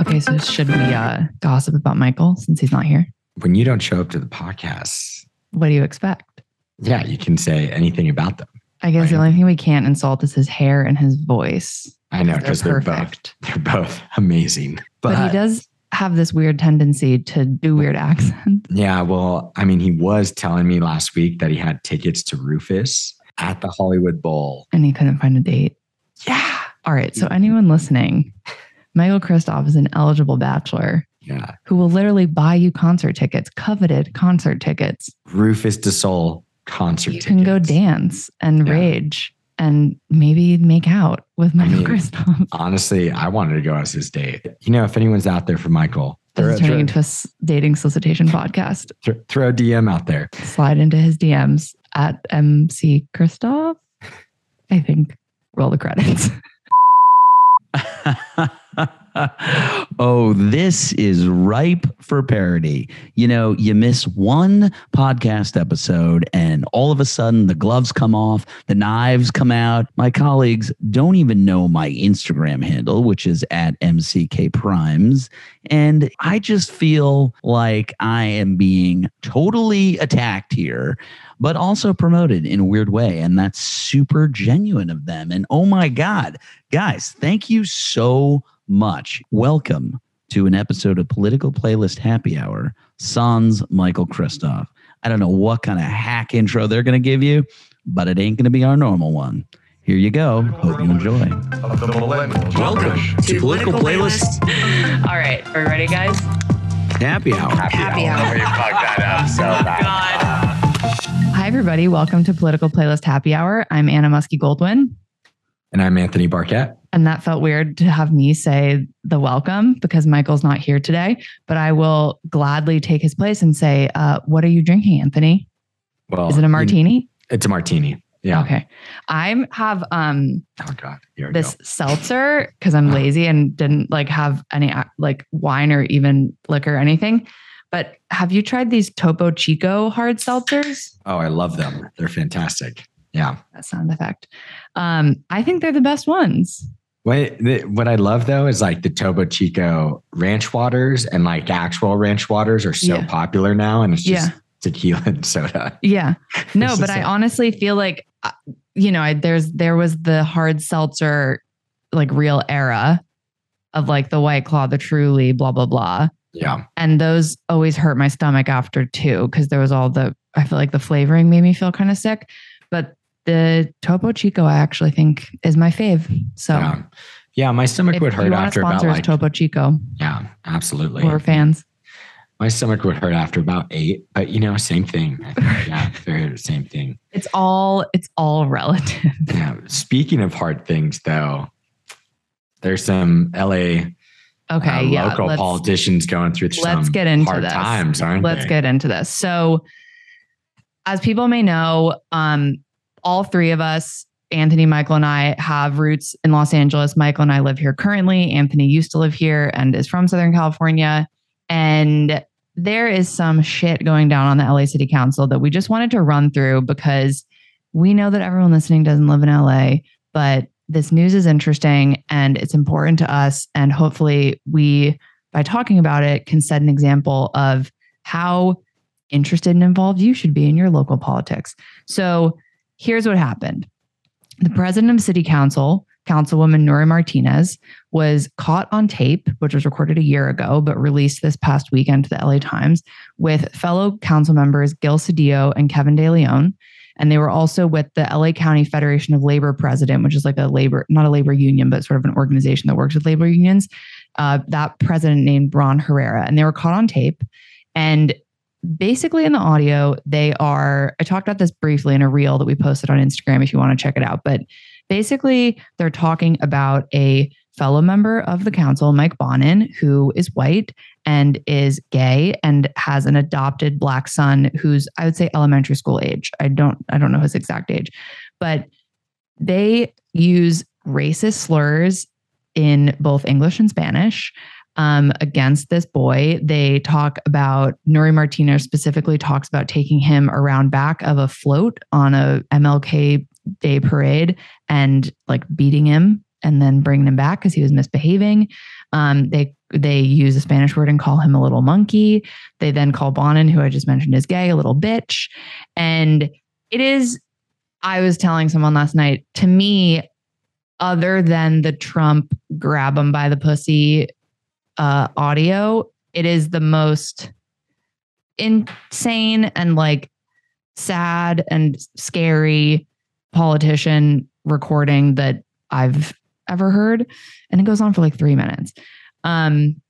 Okay, so should we uh, gossip about Michael since he's not here? When you don't show up to the podcast, What do you expect? yeah, you can say anything about them. I guess the only thing we can't insult is his hair and his voice. I know They're because they're, both they're both amazing. But, he does have this weird tendency to do weird accents. Yeah, well, I mean, he was telling me last week that he had tickets to Rufus at the Hollywood Bowl. and he couldn't find a date. Yeah. All right, so anyone listening, Michael Kristoff is an eligible bachelor Yeah. who will literally buy you concert tickets, coveted concert tickets. Rufus Du Sol concert tickets. you can go dance and Yeah. rage and maybe make out with Michael mean, Kristoff. Honestly, I wanted to go as his date. You know, if anyone's out there for Michael, This throw, is turning throw, into a dating solicitation podcast. throw, throw a DM out there. Slide into his DMs at MC Kristoff. I think roll the credits. oh, this is ripe for parody. You know, you miss one podcast episode, and all of a sudden the gloves come off, the knives come out. My colleagues don't even know my Instagram handle, which is at MCK Primes. And I just feel like I am being totally attacked here but also promoted in a weird way. And that's super genuine of them. And oh my God, guys, thank you so much. Welcome to an episode of Political Playlist Happy Hour, Sans Michael Kristoff. I don't know what kind of hack intro they're going to give you, but it ain't going to be our normal one. Here you go. Hope you enjoy. of the millennial Welcome to Political Playlist. All right, are we ready, guys? Happy Hour. Happy hour. We fucked that up so oh, bad. Hi, everybody. Welcome to Political Playlist Happy Hour. I'm Anna Muskie Goldwyn. And I'm Anthony Barquette. And that felt weird to have me say the welcome because Michael's not here today. But I will gladly take his place and say, uh, What are you drinking, Anthony? Well, Is it a martini? It's a martini. Yeah. Okay. I have um Oh God. Here this go. seltzer because I'm lazy and didn't like have any uh, like wine or even liquor or anything. But have you tried these Topo Chico hard seltzers? Oh, I love them. They're fantastic. Yeah. That sound effect. Um, I think they're the best ones. What the, what I love though is like the Topo Chico ranch waters and like actual ranch waters are so Yeah. popular now, and it's just Yeah. tequila and soda. Yeah. No, but I a- honestly feel like uh, you know, I, there's there was the hard seltzer like real era of like the white claw, the truly, blah blah blah. Yeah. And those always hurt my stomach after too, because there was all the I feel like the flavoring made me feel kind of sick. But the Topo Chico I actually think is my fave. So Yeah. Yeah. My stomach if would hurt after about like Topo Chico, yeah, absolutely. we're fans. My stomach would hurt after about eight, but you know, same thing. Think, yeah, very same thing. It's all it's all relative. Yeah. Speaking of hard things, though, there's some LA Okay, uh, yeah. local let's- politicians going through let's get into hard this. times, aren't let's they? get into this. So, as people may know, um, all three of us, Anthony, Michael, and I, have roots in Los Angeles. Michael and I live here currently. Anthony used to live here and is from Southern California. And there is some shit going down on the LA City Council that we just wanted to run through because we know that everyone listening doesn't live in LA, but this news is interesting and it's important to us. And hopefully, we, by talking about it, can set an example of how interested and involved you should be in your local politics. So here's what happened the president of City Council, Councilwoman Nury Martinez, was caught on tape, which was recorded a year ago, but released this past weekend to the LA Times with fellow council members Gil Cedillo and Kevin De Leon. And they were also with the LA County Federation of Labor president, which is like a labor, not a labor union, but sort of an organization that works with labor unions. Uh, that president named Ron Herrera. And they were caught on tape. And basically in the audio, they are, I talked about this briefly in a reel that we posted on Instagram if you want to check it out. But basically, they're talking about a fellow member of the council, Mike Bonin, who is white and is gay and has an adopted black son who's, I would say, elementary school age. I don't, I don't know his exact age, but they use racist slurs in both English and Spanish um, against this boy. They talk about Nury Martinez specifically talks about taking him around back of a float on a MLK Day parade and like beating him and then bringing him back because he was misbehaving. Um, they they use a Spanish word and call him a little monkey. They then call Bonin, who I just mentioned is gay, a little bitch. And it is, I was telling someone last night, to me, other than the Trump grab him by the pussy uh, audio, it is the most insane and like sad and scary politician recording that I've ever heard. And it goes on for like three minutes. Um,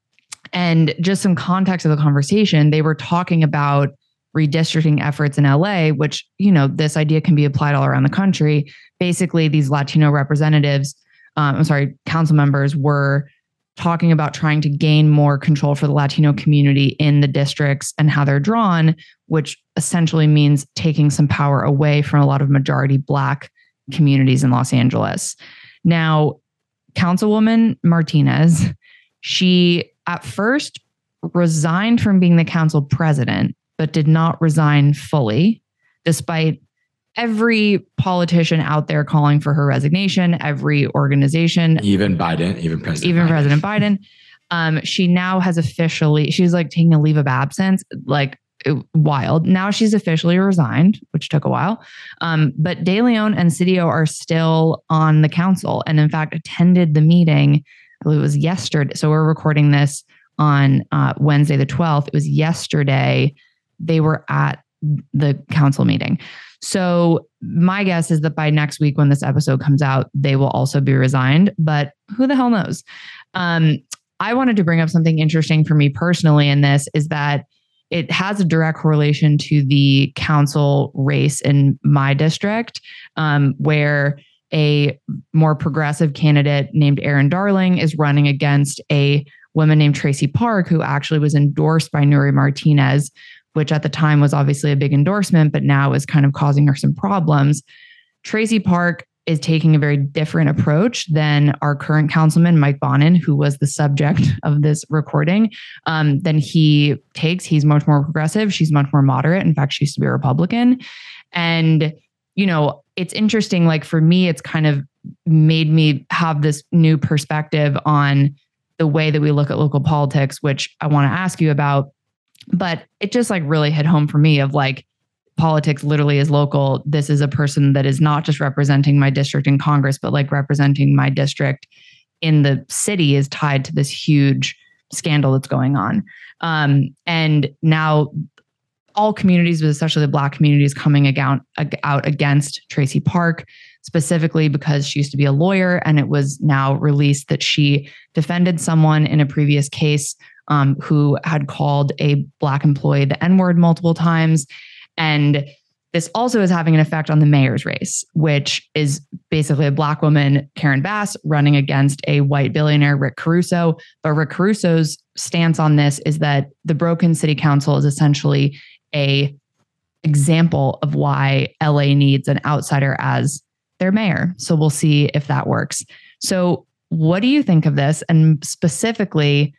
and just some context of the conversation, they were talking about redistricting efforts in LA, which, you know, this idea can be applied all around the country. Basically, these Latino representatives, um, I'm sorry, council members were talking about trying to gain more control for the Latino community in the districts and how they're drawn, which essentially means taking some power away from a lot of majority Black communities in Los Angeles. Now, Councilwoman Martinez, she at first resigned from being the council president, but did not resign fully, despite every politician out there calling for her resignation, every organization, Even Biden, even President even Biden. President Biden. Um, she now has officially, she's like taking a leave of absence, like it- wild. Now she's officially resigned, which took a while. Um, but De Leon and Cedillo are still on the council and, in fact, attended the meeting. I believe it was yesterday. So we're recording this on uh, Wednesday, the 12th. It was yesterday. They were at the council meeting. So my guess is that by next week, when this episode comes out, they will also be resigned. But who the hell knows? Um, I wanted to bring up something interesting for me personally in this is that it has a direct correlation to the council race in my district, um, where a more progressive candidate named Erin Darling is running against a woman named Tracy Park, who actually was endorsed by Nury Martinez, which at the time was obviously a big endorsement, but now is kind of causing her some problems. Tracy Park is taking a very different approach than our current councilman, Mike Bonin, who was the subject of this recording. Um, than he takes. He's much more progressive. She's much more moderate. In fact, she used to be a Republican. And, you know, it's interesting. Like for me, it's kind of made me have this new perspective on the way that we look at local politics, which I want to ask you about. But it just like really hit home for me of like, politics literally is local. This is a person that is not just representing my district in Congress, but like representing my district in the city is tied to this huge scandal that's going on. Um, and now all communities, but especially the Black communities, coming out, out against Tracy Park, specifically because she used to be a lawyer and it was now released that she defended someone in a previous case um, who had called a Black employee the N word multiple times. And this also is having an effect on the mayor's race, which is basically a black woman, Karen Bass, running against a white billionaire, Rick Caruso. But Rick Caruso's stance on this is that the broken city council is essentially a example of why LA needs an outsider as their mayor. So we'll see if that works. So what do you think of this? And specifically,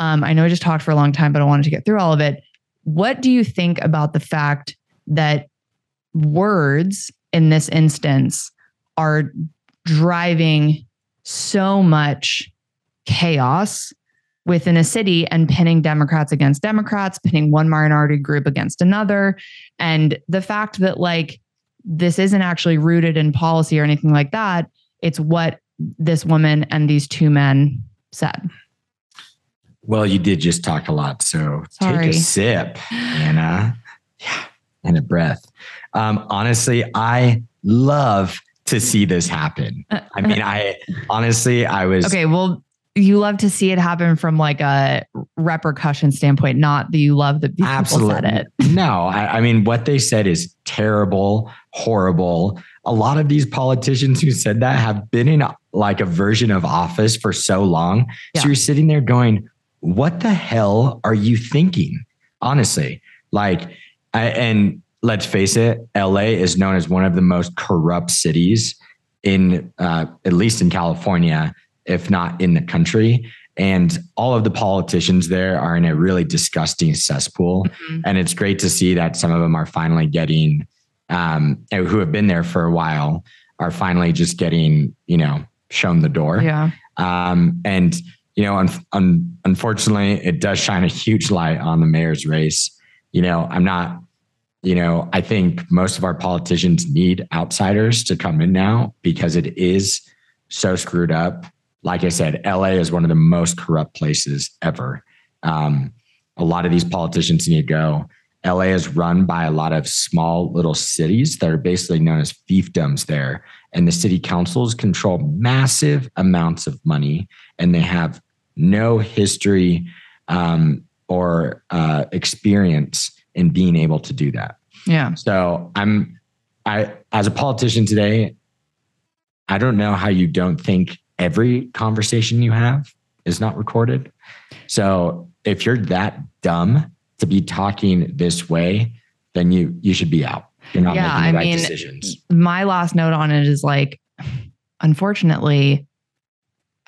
um, I know I just talked for a long time, but I wanted to get through all of it. What do you think about the fact that words in this instance are driving so much chaos within a city and pinning Democrats against Democrats, pinning one minority group against another. And the fact that, like, this isn't actually rooted in policy or anything like that, it's what this woman and these two men said. Well, you did just talk a lot, so Sorry. take a sip, Anna. Yeah, and a breath. Um, honestly, I love to see this happen. I mean, I honestly, I was Okay, well, you love to see it happen from like a repercussion standpoint, not that you love that people said it. no, I, I mean, what they said is terrible, horrible. A lot of these politicians who said that have been in like a version of office for so long. Yeah. So you're sitting there going, what the hell are you thinking? Honestly, like, I, and let's face it, LA is known as one of the most corrupt cities in, uh, at least in California, if not in the country. And all of the politicians there are in a really disgusting cesspool. Mhm. And it's great to see that some of them are finally getting, um, who have been there for a while, are finally just getting, you know, shown the door. Yeah. Um, and you know, un- un- unfortunately, it does shine a huge light on the mayor's race. You know, I'm not, you know, I think most of our politicians need outsiders to come in now because it is so screwed up. Like I said, LA is one of the most corrupt places ever. Um, a lot of these politicians need to go. LA is run by a lot of small little cities that are basically known as fiefdoms there. And the city councils control massive amounts of money and they have no history um, or uh, experience in being able to do that. Yeah. So I'm, I, as a politician today, I don't know how you don't think every conversation you have is not recorded. So if you're that dumb to be talking this way, then you you should be out. You're not Yeah, making the I right mean, decisions. My last note on it is like, unfortunately,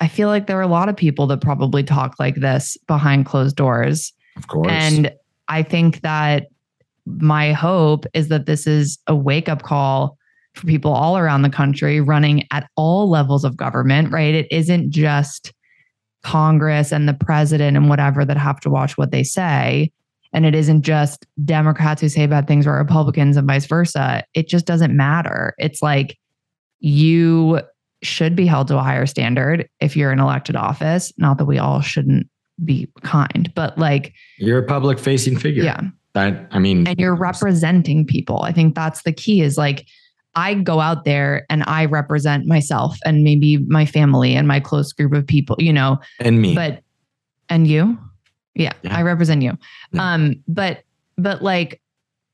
I feel like there are a lot of people that probably talk like this behind closed doors. Of course. And I think that my hope is that this is a wake up call for people all around the country running at all levels of government, right? It isn't just Congress and the president and whatever that have to watch what they say. And it isn't just Democrats who say bad things or Republicans and vice versa. It just doesn't matter. It's like you should be held to a higher standard if you're in elected office. Not that we all shouldn't be kind, but like, you're a public facing figure. yeah. That I mean And you're representing people. I think that's the key is like, I go out there and I represent myself and maybe my family and my close group of people, you know, and me. but and you yeah, Yeah. i represent you Yeah. um but but like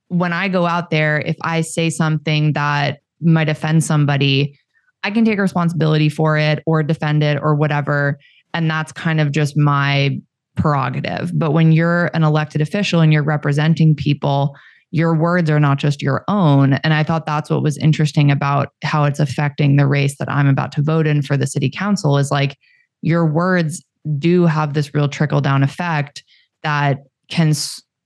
when i go out there if i say something that might offend somebody i can take responsibility for it or defend it or whatever and that's kind of just my prerogative but when you're an elected official and you're representing people your words are not just your own and i thought that's what was interesting about how it's affecting the race that i'm about to vote in for the city council is like your words do have this real trickle down effect that can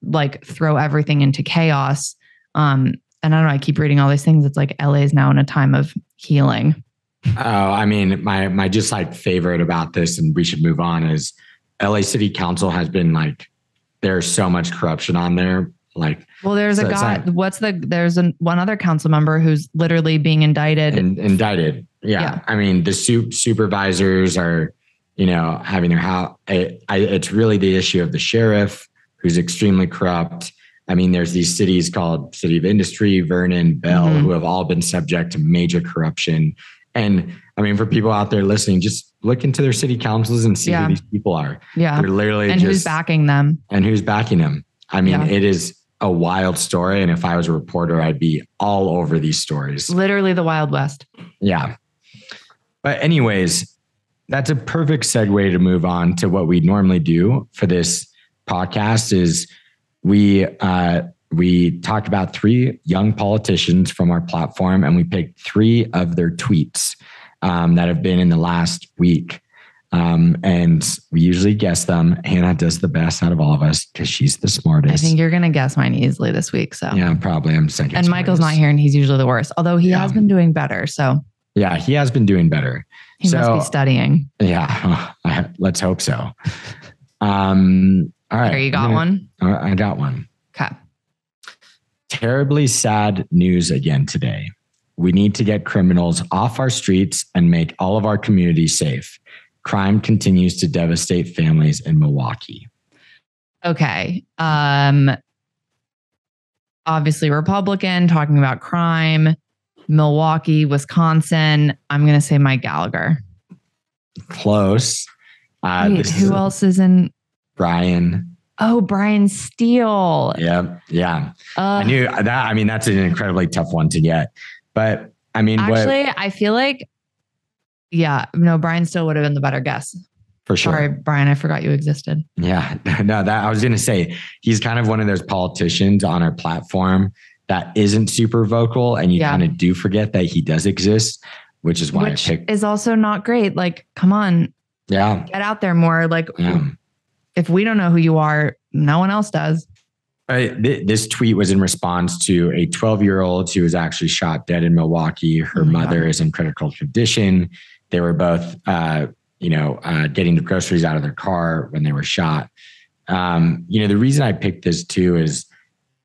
like throw everything into chaos. Um, and I don't know, I keep reading all these things. It's like LA is now in a time of healing. Oh, I mean, my my just like favorite about this, and we should move on. Is LA City Council has been like there's so much corruption on there. Like Well, there's So a guy, like- what's the, there's an, one other council member who's literally being indicted. in, indicted. Yeah. Yeah. I mean, the su- supervisors are, you know, having their I, it's really the issue of the sheriff who's extremely corrupt. I mean, there's these cities called City of Industry, Vernon, Bell, Mhm. who have all been subject to major corruption. And I mean, for people out there listening, just look into their city councils and see Yeah. who these people are. yeah. They're literally And just who's backing them? and who's backing them. I mean, Yeah. it is a wild story. And if I was a reporter, I'd be all over these stories. Literally the Wild West. Yeah. But, anyways, that's a perfect segue to move on to what we normally do for this podcast is we uh we talked about three young politicians from our platform and we picked three of their tweets um, that have been in the last week um, and we usually guess them hannah does the best out of all of us because she's the smartest. I think you're going to guess mine easily this week. So, yeah probably i'm second and Michael's not here and he's usually the worst, although he Yeah. has been doing better. So yeah he has been doing better he must be studying. Yeah, let's hope so. Um, all right, There, you got gonna- one. I got one. Terribly sad news again today. We need to get criminals off our streets and make all of our communities safe. Crime continues to devastate families in Milwaukee. Okay. Um obviously Republican talking about crime. Milwaukee, Wisconsin. I'm gonna say Mike Gallagher. Close. Uh, Wait, who else is in? Bryan. Oh, Bryan Steil. Yeah, yeah. Uh, I knew that. I mean, that's an incredibly tough one to get. But I mean, what actually, I feel like, yeah, no, Bryan Steil would have been the better guess. for sure. Sorry, Bryan, I forgot you existed. Yeah, no, that I was going to say he's kind of one of those politicians on our platform that isn't super vocal, and you Yeah. kind of do forget that he does exist, which is why Which I picked. is also not great. Like, come on, Yeah, get out there more. Like, yeah. If we don't know who you are, no one else does. Uh, th- this tweet was in response to a 12 year old who was actually shot dead in Milwaukee. Her Oh mother God. is in critical condition. They were both, uh, you know, uh, getting the groceries out of their car when they were shot. Um, you know, the reason I picked this too is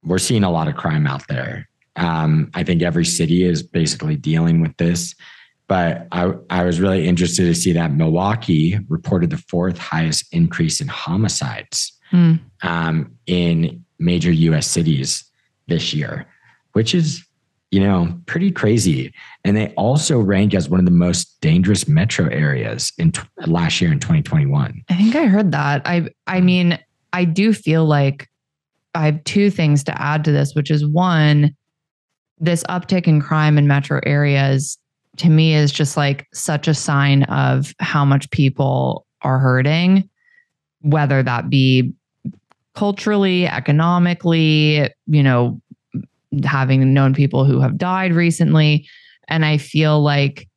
we're seeing a lot of crime out there. Um, I think every city is basically dealing with this. But I, I was really interested to see that Milwaukee reported the fourth highest increase in homicides Hmm. um, in major US cities this year, which is, you know, pretty crazy. And they also rank as one of the most dangerous metro areas in t- last year in 2021. I think I heard that. I I mean, I do feel like I have two things to add to this, which is one, this uptick in crime in metro areas to me is just like such a sign of how much people are hurting, whether that be culturally, economically, you know, having known people who have died recently. And I feel like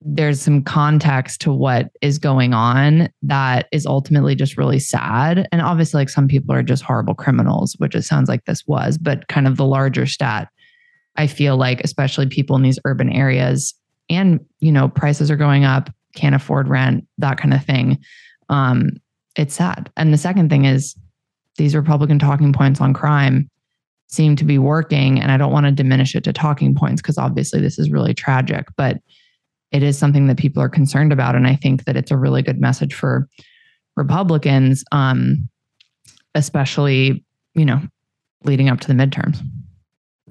there's some context to what is going on that is ultimately just really sad. And obviously, like some people are just horrible criminals, which it sounds like this was, but kind of the larger stat, I feel like, especially people in these urban areas and, you know, prices are going up, can't afford rent, that kind of thing. Um, it's sad. And the second thing is these Republican talking points on crime seem to be working. And I don't want to diminish it to talking points because obviously this is really tragic, but it is something that people are concerned about. And I think that it's a really good message for Republicans, um, especially, you know, leading up to the midterms.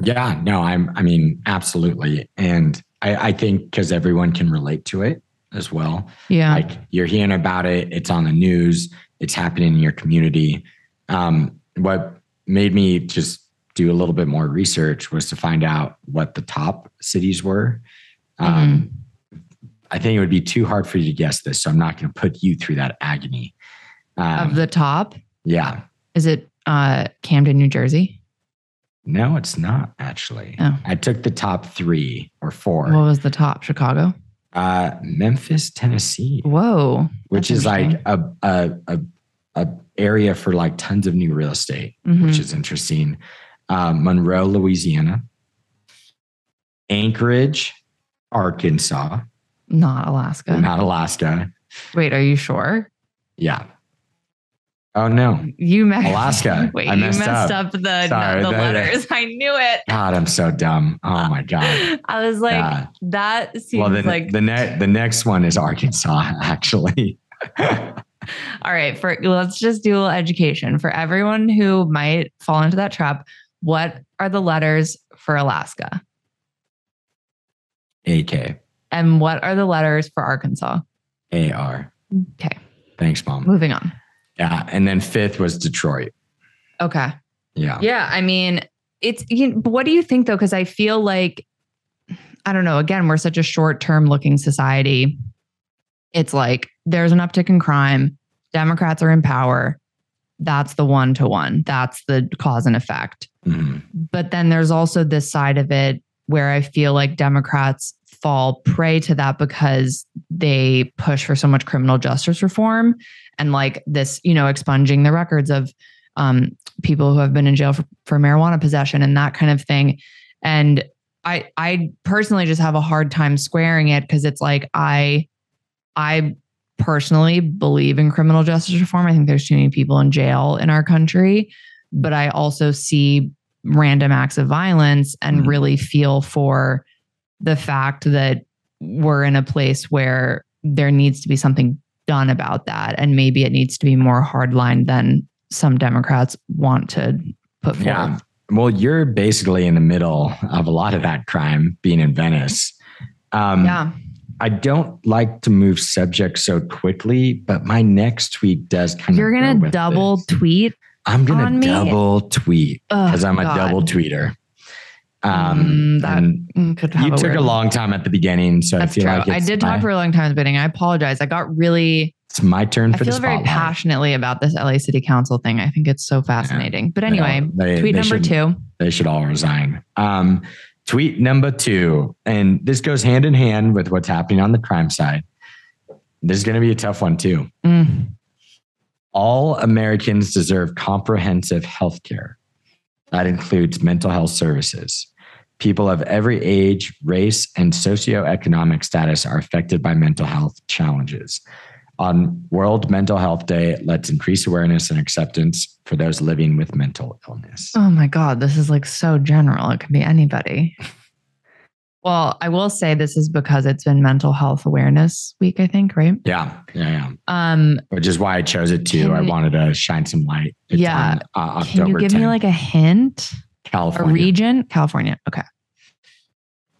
Yeah, no, I'm, I mean, absolutely. And I, I think because everyone can relate to it as well. Yeah. Like you're hearing about it, it's on the news, it's happening in your community. Um, what made me just do a little bit more research was to find out what the top cities were. Um, I think it would be too hard for you to guess this, so I'm not going to put you through that agony. Um, of the top, yeah, is it uh, Camden, New Jersey? No, it's not actually. Oh. I took the top three or four. What was the top? Chicago? uh, Memphis, Tennessee, Whoa. which is like a, a a a area for like tons of new real estate, which Mhm. is interesting. Uh, Monroe, Louisiana, Anchorage, Arkansas, not Alaska. not Alaska. Wait, are you sure? Yeah. Oh no, You messed Alaska. Wait, I you messed messed up. up, the, Sorry, the that- letters. I knew it. God, I'm so dumb. Oh my God. I was like, Yeah. that seems well, then like the ne- the next one is Arkansas, actually. All right, for let's just do a little education for everyone who might fall into that trap. What are the letters for Alaska? AK, And what are the letters for Arkansas? AR. Okay, Thanks, mom. moving on. Yeah, and then fifth was Detroit. Okay. Yeah. Yeah, I mean, it's you know, what do you think though? Because I feel like I don't know. Again, we're such a short-term looking society. It's like there's an uptick in crime. Democrats are in power. That's the one to one. That's the cause and effect. Mhm. But then there's also this side of it where I feel like Democrats fall prey to that because they push for so much criminal justice reform and like this, you know, expunging the records of um, people who have been in jail for, for marijuana possession and that kind of thing. And I, I personally just have a hard time squaring it because it's like I, I personally believe in criminal justice reform. I think there's too many people in jail in our country, but I also see random acts of violence and Mhm. really feel for the fact that we're in a place where there needs to be something done about that. And maybe it needs to be more hardline than some Democrats want to put forth. Yeah. Well, you're basically in the middle of a lot of that crime being in Venice. Um, Yeah. I don't like to move subjects so quickly, but my next tweet does kind of You're going to double this. tweet. I'm gonna double tweet because I'm a God. double tweeter. Um, Mm, that Mm, Could have you took a long time at the beginning, so That's I feel true. like I did my, talk for a long time at the beginning. I apologize. I got really, it's my turn I for the feel very passionately about this LA City Council thing. I think it's so fascinating. But anyway, they- tweet they number should- two. They should all resign. Um, tweet number two, and this goes hand in hand with what's happening on the crime side. This is going to be a tough one too. Mm, All Americans deserve comprehensive health care. That includes mental health services. People of every age, race, and socioeconomic status are affected by mental health challenges. On World Mental Health Day, let's increase awareness and acceptance for those living with mental illness. Oh my God, this is like so general. It could be anybody. Well, I will say this is because it's been mental health awareness week, I think, right? Yeah, yeah, yeah. Um, Which is why I chose it too. I wanted to shine some light. It's Yeah. on, uh, can you give 10th, me like a hint? A California. region? California. Okay.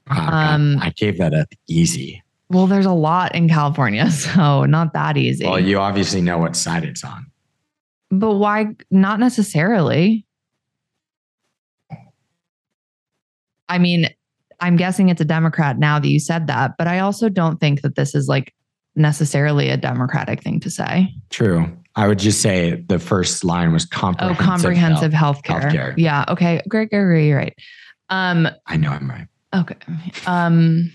Ah, um, I gave that up easy. Well, there's a lot in California, so not that easy. Well, you obviously know what side it's on. but why not necessarily? I mean, I'm guessing it's a Democrat now that you said that, but I also don't think that this is like necessarily a Democratic thing to say. True. I would just say the first line was comprehensive. Oh, comprehensive. health. health care. healthcare. Yeah. Okay. Great, great, great. You're right. Um, I know I'm right. okay. Um,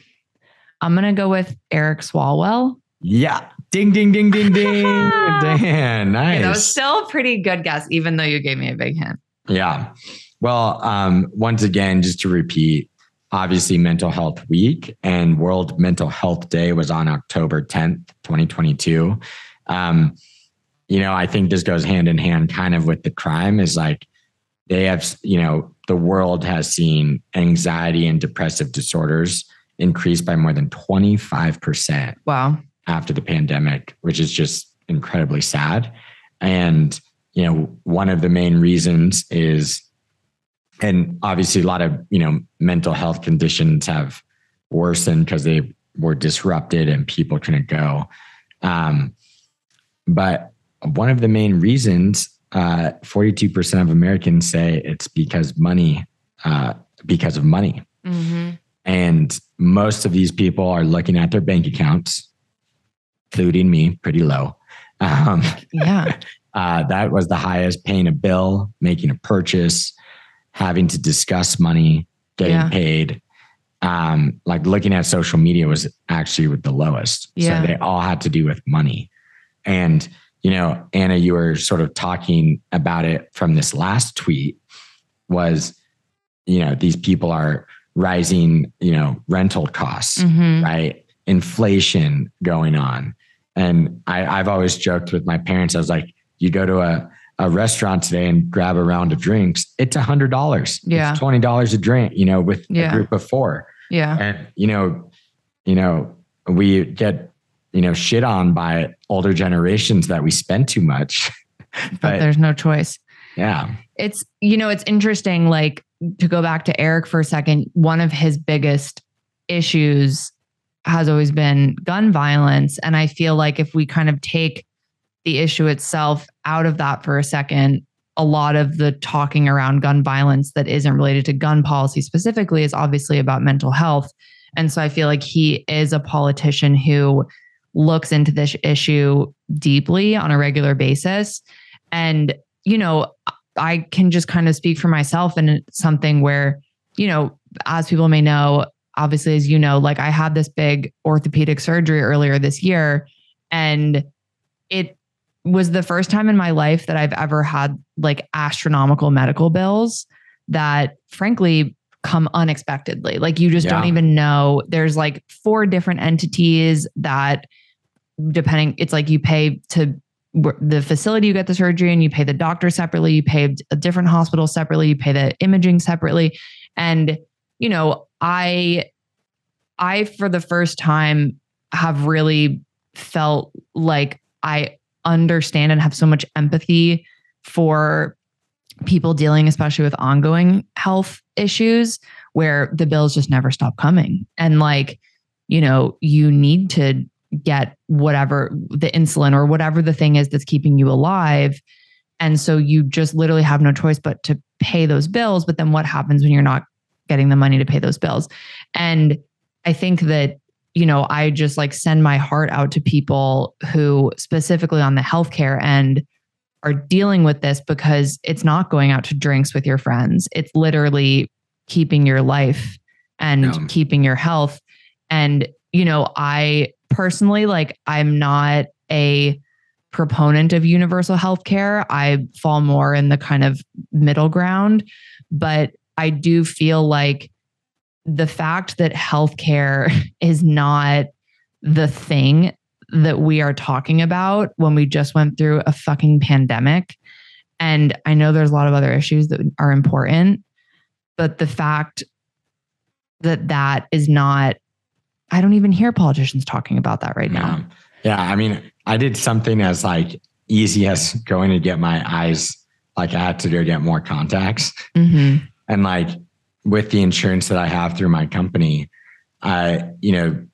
I'm gonna go with Eric Swalwell. Yeah. Ding, ding, ding, ding, ding. Dan, nice. Okay, that was still a pretty good guess, even though you gave me a big hint. Yeah. Well, um, once again, just to repeat, obviously Mental Health Week and World Mental Health Day was on October 10th, 2022. Um, you know, I think this goes hand in hand kind of with the crime is like they have, you know, the world has seen anxiety and depressive disorders increase by more than 25% Wow. after the pandemic, which is just incredibly sad. And, you know, one of the main reasons is, and obviously a lot of, you know, mental health conditions have worsened because they were disrupted and people couldn't go. Um, but one of the main reasons, uh, 42% of Americans say it's because money, uh, because of money. Mm-hmm. And most of these people are looking at their bank accounts, including me, pretty low. Um, Yeah. uh, that was the highest paying a bill, making a purchase, having to discuss money, getting Yeah. paid. Um, like looking at social media was actually with the lowest. Yeah. So they all had to do with money. And, you know, Anna, you were sort of talking about it from this last tweet was, you know, these people are rising, you know, rental costs Mhm. right? Inflation going on. And I, I've always joked with my parents, I was like, you go to a, a restaurant today and grab a round of drinks, it's a hundred dollars. Yeah. It's twenty dollars a drink, you know, with Yeah. a group of four. Yeah. And you know, you know, we get, you know, shit on by older generations that we spend too much. But but there's no choice. yeah. It's, you know, it's interesting, like to go back to Eric for a second, one of his biggest issues has always been gun violence. And I feel like if we kind of take the issue itself out of that for a second, a lot of the talking around gun violence that isn't related to gun policy specifically is obviously about mental health. And so I feel like he is a politician who looks into this issue deeply on a regular basis. And, you know, I can just kind of speak for myself and it's something where, you know, as people may know, obviously, as you know, like I had this big orthopedic surgery earlier this year. And it was the first time in my life that I've ever had like astronomical medical bills that frankly come unexpectedly. Like you just don't even know. There's like four different entities that depending it's like you pay to the facility you get the surgery and you pay the doctor separately, you pay a different hospital separately, you pay the imaging separately. And you know, I I for the first time have really felt like I understand and have so much empathy for people dealing especially with ongoing health issues where the bills just never stop coming and like you know you need to get whatever the insulin or whatever the thing is that's keeping you alive. And so you just literally have no choice but to pay those bills. But then what happens when you're not getting the money to pay those bills? And i think that you know i just like send my heart out to people who specifically on the healthcare end are dealing with this because it's not going out to drinks with your friends. It's literally keeping your life and Yeah. keeping your health. And you know i personally like i'm not a proponent of universal health care i fall more in the kind of middle ground but i do feel like the fact that healthcare is not the thing that we are talking about when we just went through a fucking pandemic. And I know there's a lot of other issues that are important, but the fact that that is not, I don't even hear politicians talking about that right now. Yeah. yeah. I mean, I did something as like easy as going to get my eyes, like I had to go get more contacts. Mhm. And like with the insurance that I have through my company, I, you know,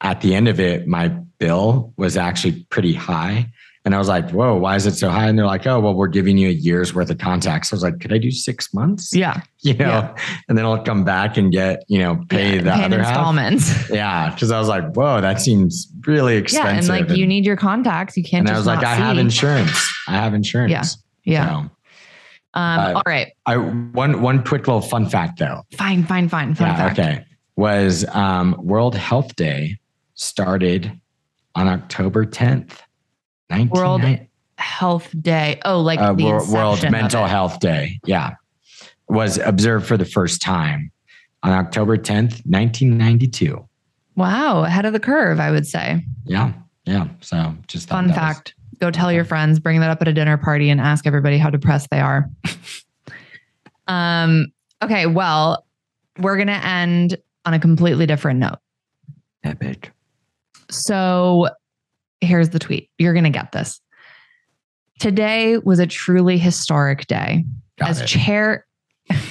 at the end of it, my bill was actually pretty high. And I was like, whoa, why is it so high? And they're like, oh, well, we're giving you a year's worth of contacts. I was like, could I do six months? Yeah. You know, Yeah. and then I'll come back and get, you know, pay Yeah, the other half. installments. Yeah. Cause I was like, whoa, that seems really expensive. Yeah. And like you need your contacts. You can't and just I was like, I have insurance. I have insurance. Yeah. Yeah. So, Um, uh, all right. I one one quick little fun fact though. Fine, fine, fine. Fun yeah, fact. okay. Was um, World Health Day started on October 10th, 19, World Health Day. Oh, like uh, the Wor- World Mental. Health Day. Yeah. Was observed for the first time on October 10th, 1992. Wow, ahead of the curve, I would say. Yeah. Yeah. So just Fun that was- fact. Go tell your friends, bring that up at a dinner party and ask everybody how depressed they are. um, okay, well, we're gonna end on a completely different note. epic. So here's the tweet. You're gonna get this. Today was a truly historic day. Got as it. chair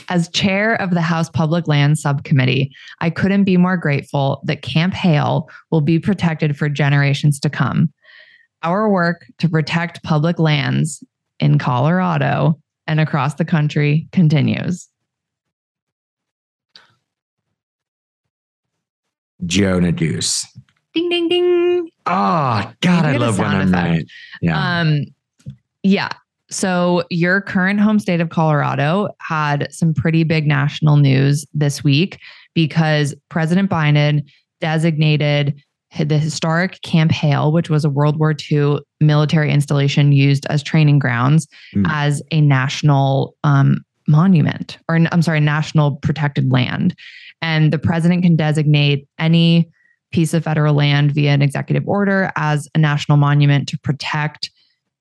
as chair of the House Public Lands Subcommittee, I couldn't be more grateful that Camp Hale will be protected for generations to come. Our work to protect public lands in Colorado and across the country continues. Joe Neguse. Ding ding ding. Oh God, I Maybe love when I'm right. Yeah. Um, yeah. So your current home state of Colorado had some pretty big national news this week because President Biden designated the historic Camp Hale, which was a World War II military installation used as training grounds, Hmm. as a national um, monument, or I'm sorry, national protected land. And the president can designate any piece of federal land via an executive order as a national monument to protect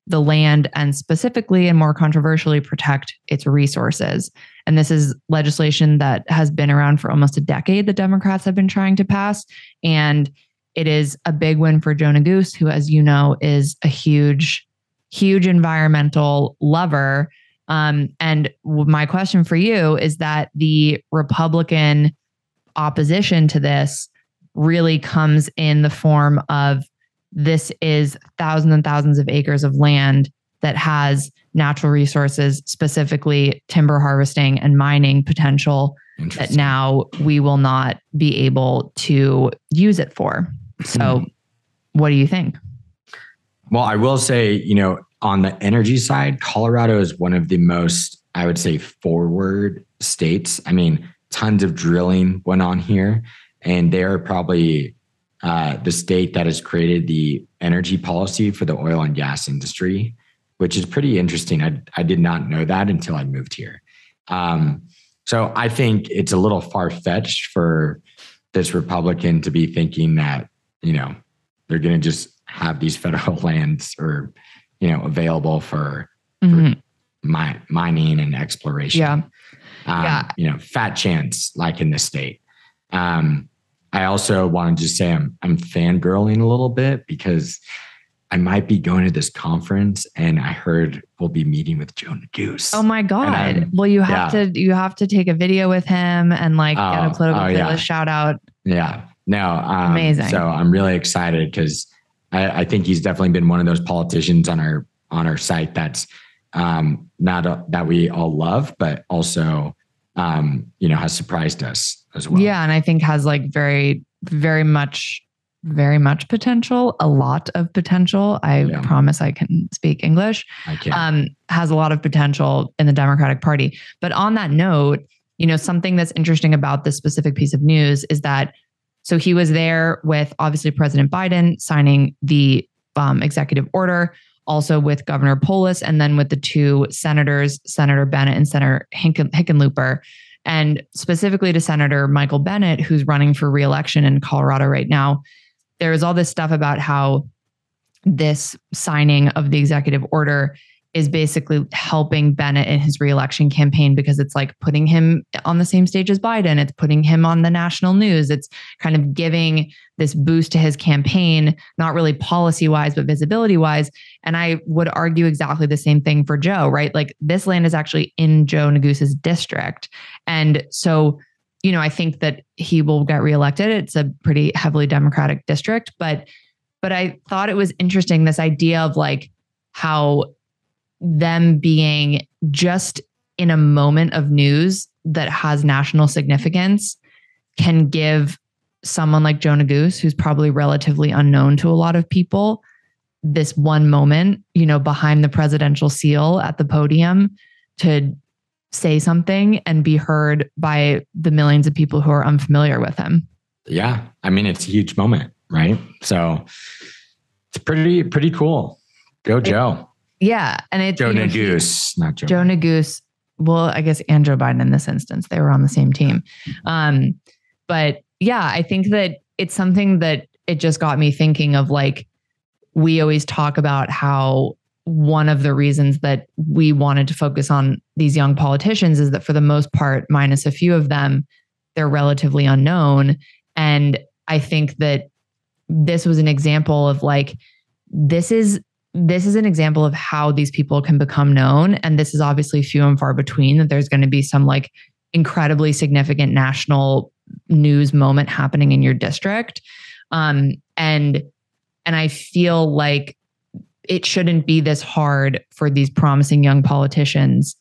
the land and specifically and more controversially protect its resources. And this is legislation that has been around for almost a decade that Democrats have been trying to pass. And it is a big win for Joe Neguse, who, as you know, is a huge, huge environmental lover. Um, and my question for you is that the Republican opposition to this really comes in the form of this is thousands and thousands of acres of land that has natural resources, specifically timber harvesting and mining potential that now we will not be able to use it for. So, hmm. what do you think? Well, I will say, you know, on the energy side, Colorado is one of the most, I would say, forward states. I mean, tons of drilling went on here, and they are probably uh, the state that has created the energy policy for the oil and gas industry, which is pretty interesting. I, I did not know that until I moved here. Um, so I think it's a little far fetched for this Republican to be thinking that, you know, they're going to just have these federal lands or, you know, available for Mhm. mi- mining and exploration. Yeah. Um, Yeah. You know, fat chance like in the state. Um, I also want to just say I'm I'm fangirling a little bit because I might be going to this conference and I heard we'll be meeting with Joe Neguse. Oh my god! Well, you have yeah. to you have to take a video with him and like get a Oh, political oh, yeah. shout out. Yeah. No. Um, Amazing. So I'm really excited because I, I think he's definitely been one of those politicians on our on our site that's um, not a, that we all love, but also um, you know has surprised us as well. Yeah, and I think has like very very much very much potential, a lot of potential. I Yeah. promise I can speak English. I can. um, has a lot of potential in the Democratic Party. But on that note, you know, something that's interesting about this specific piece of news is that so he was there with obviously President Biden signing the um, executive order, also with Governor Polis, and then with the two senators, Senator Bennet and Senator Hinken, Hickenlooper. And specifically to Senator Michael Bennet, who's running for reelection in Colorado right now, there is all this stuff about how this signing of the executive order is basically helping Bennet in his reelection campaign because it's like putting him on the same stage as Biden. It's putting him on the national news. It's kind of giving this boost to his campaign, not really policy wise, but visibility wise. And I would argue exactly the same thing for Joe, right? Like this land is actually in Joe Neguse's district. And so, you know, I think that he will get reelected. It's a pretty heavily Democratic district, but but I thought it was interesting this idea of like how them being just in a moment of news that has national significance can give someone like Joe Neguse, who's probably relatively unknown to a lot of people, this one moment, you know, behind the presidential seal at the podium to say something and be heard by the millions of people who are unfamiliar with him. Yeah. I mean, it's a huge moment, right? So it's pretty, pretty cool. Go, Joe. Yeah. And it's Joe you know, he- not Joe. Joe Neguse, well, I guess and Joe Biden in this instance, they were on the same team. Um, but yeah, I think that it's something that it just got me thinking of like, we always talk about how one of the reasons that we wanted to focus on these young politicians is that for the most part, minus a few of them, they're relatively unknown. And I think that this was an example of like, this is this is an example of how these people can become known. And this is obviously few and far between that there's going to be some like incredibly significant national news moment happening in your district. Um, and and I feel like it shouldn't be this hard for these promising young politicians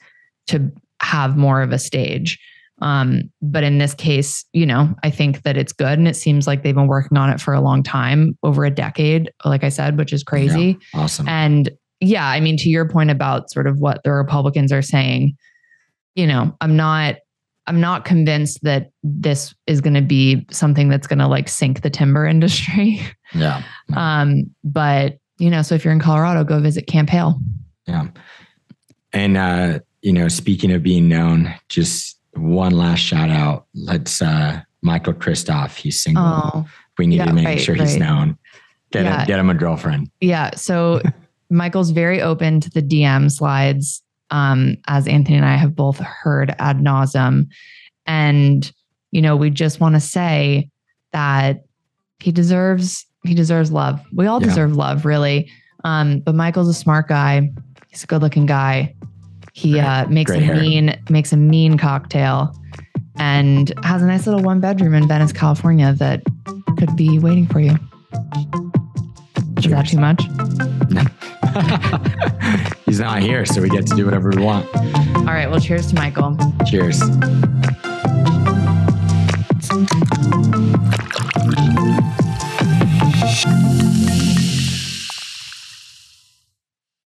to have more of a stage. Um, but in this case, you know, I think that it's good. And it seems like they've been working on it for a long time, over a decade, like I said, which is crazy. Awesome. And yeah, I mean, to your point about sort of what the Republicans are saying, you know, I'm not. I'm not convinced that this is going to be something that's going to like sink the timber industry. yeah. Um, but you know, so if you're in Colorado, go visit Camp Hale. Yeah. And uh, you know, speaking of being known, just one last shout out. Let's uh Michael Kristoff, he's single. Oh, we need yeah, to make right, sure he's known. Get Yeah. him, get him a girlfriend. yeah. So Michael's very open to the DM slides, um, as Anthony and I have both heard ad nauseum. And, you know, we just want to say that he deserves he deserves love. We all Yeah. deserve love, really. Um, but Michael's a smart guy. He's a good looking guy. He uh, makes Great a hair. mean makes a mean cocktail, and has a nice little one bedroom in Venice, California that could be waiting for you. Cheers. Is that too much? No. He's not here, so we get to do whatever we want. All right. Well, cheers to Michael. Cheers.